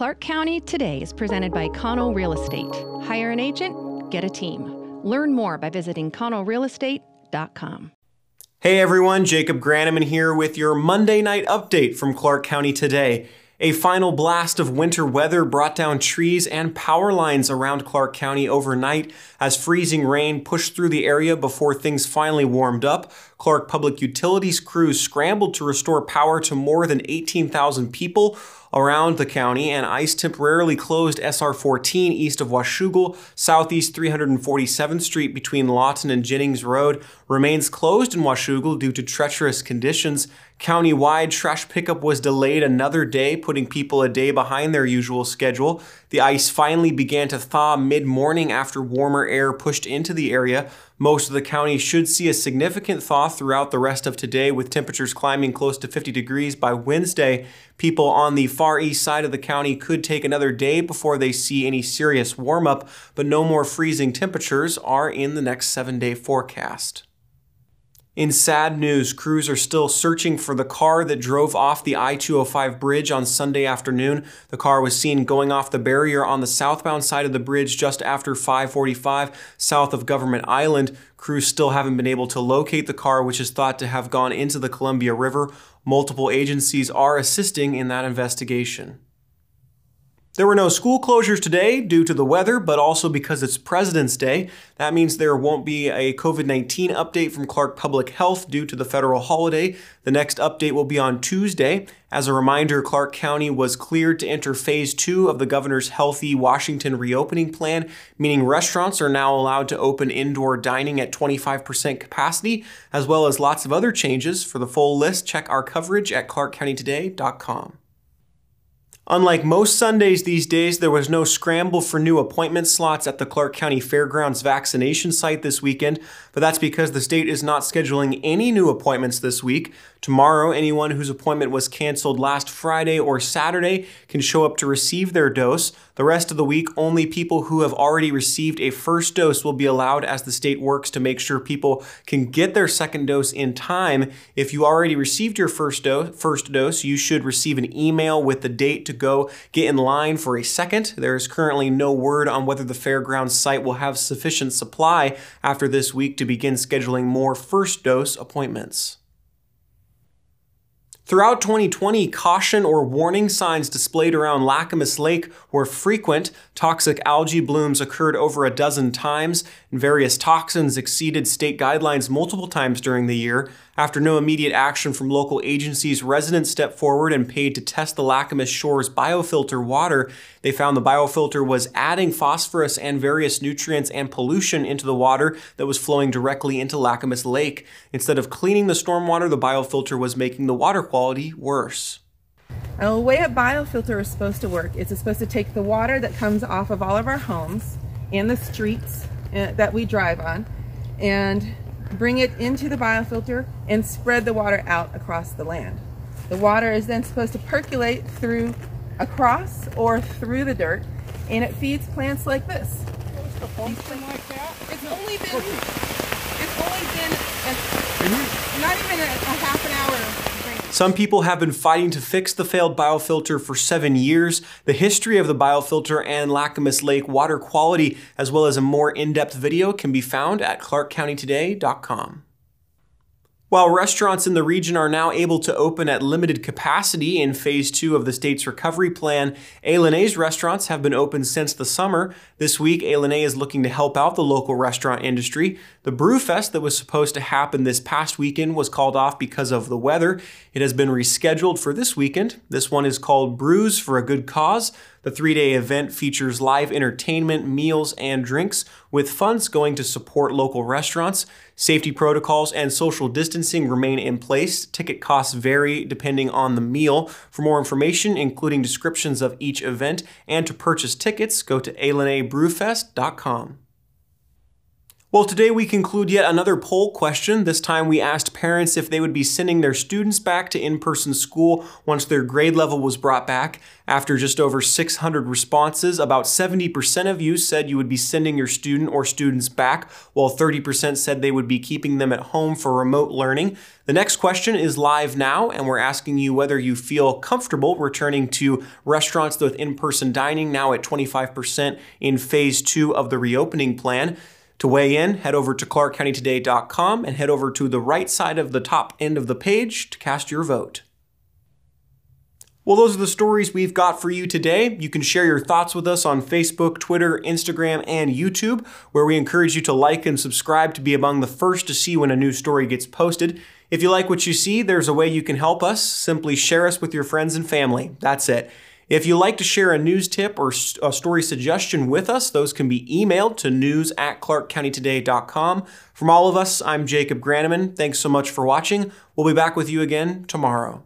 Clark County Today is presented by Connell Real Estate. Hire an agent, get a team. Learn more by visiting connellrealestate.com. Hey everyone, Jacob Granneman here with your Monday night update from Clark County Today. A final blast of winter weather brought down trees and power lines around Clark County overnight as freezing rain pushed through the area before things finally warmed up. Clark Public Utilities crews scrambled to restore power to more than 18,000 people around the county, and ICE temporarily closed SR 14 east of Washougal. Southeast 347th Street between Lawton and Jennings Road remains closed in Washougal due to treacherous conditions. Countywide trash pickup was delayed another day, putting people a day behind their usual schedule. The ice finally began to thaw mid morning after warmer air pushed into the area. Most of the county should see a significant thaw throughout the rest of today, with temperatures climbing close to 50 degrees by Wednesday. People on the far east side of the county could take another day before they see any serious warm up, but no more freezing temperatures are in the next seven day forecast. In sad news, crews are still searching for the car that drove off the I 205 bridge on Sunday afternoon. The car was seen going off the barrier on the southbound side of the bridge just after 545 south of Government Island. Crews still haven't been able to locate the car, which is thought to have gone into the Columbia River. Multiple agencies are assisting in that investigation. There were no school closures today due to the weather, but also because it's President's Day. That means there won't be a COVID 19 update from Clark Public Health due to the federal holiday. The next update will be on Tuesday. As a reminder, Clark County was cleared to enter phase two of the governor's Healthy Washington reopening plan, meaning restaurants are now allowed to open indoor dining at 25% capacity, as well as lots of other changes. For the full list, check our coverage at clarkcountytoday.com. Unlike most Sundays these days, there was no scramble for new appointment slots at the Clark County Fairgrounds vaccination site this weekend, but that's because the state is not scheduling any new appointments this week. Tomorrow, anyone whose appointment was canceled last Friday or Saturday can show up to receive their dose. The rest of the week, only people who have already received a first dose will be allowed as the state works to make sure people can get their second dose in time. If you already received your first dose, first dose, you should receive an email with the date to go get in line for a second. There is currently no word on whether the fairgrounds site will have sufficient supply after this week to begin scheduling more first dose appointments. Throughout 2020, caution or warning signs displayed around Lacamas Lake were frequent. Toxic algae blooms occurred over a dozen times, and various toxins exceeded state guidelines multiple times during the year. After no immediate action from local agencies, residents stepped forward and paid to test the Lacamas Shores biofilter water. They found the biofilter was adding phosphorus and various nutrients and pollution into the water that was flowing directly into Lacamas Lake. Instead of cleaning the stormwater, the biofilter was making the water quality worse. Now, the way a biofilter is supposed to work is it's supposed to take the water that comes off of all of our homes and the streets uh, that we drive on and bring it into the biofilter and spread the water out across the land. The water is then supposed to percolate through across or through the dirt and it feeds plants like this. It's only been, it's only been a, not even a, a half an hour some people have been fighting to fix the failed biofilter for seven years. The history of the biofilter and Lacamas Lake water quality, as well as a more in-depth video, can be found at clarkcountytoday.com. While restaurants in the region are now able to open at limited capacity in phase two of the state's recovery plan, A. restaurants have been open since the summer. This week, A. is looking to help out the local restaurant industry. The Brewfest that was supposed to happen this past weekend was called off because of the weather. It has been rescheduled for this weekend. This one is called Brews for a Good Cause. The three day event features live entertainment, meals, and drinks, with funds going to support local restaurants. Safety protocols and social distancing remain in place. Ticket costs vary depending on the meal. For more information, including descriptions of each event, and to purchase tickets, go to ilanibrewfest.com. Well, today we conclude yet another poll question. This time we asked parents if they would be sending their students back to in person school once their grade level was brought back. After just over 600 responses, about 70% of you said you would be sending your student or students back, while 30% said they would be keeping them at home for remote learning. The next question is live now, and we're asking you whether you feel comfortable returning to restaurants with in person dining now at 25% in phase two of the reopening plan. To weigh in, head over to clarkcountytoday.com and head over to the right side of the top end of the page to cast your vote. Well, those are the stories we've got for you today. You can share your thoughts with us on Facebook, Twitter, Instagram, and YouTube, where we encourage you to like and subscribe to be among the first to see when a new story gets posted. If you like what you see, there's a way you can help us. Simply share us with your friends and family. That's it. If you'd like to share a news tip or a story suggestion with us, those can be emailed to news at clarkcountytoday.com. From all of us, I'm Jacob Granneman. Thanks so much for watching. We'll be back with you again tomorrow.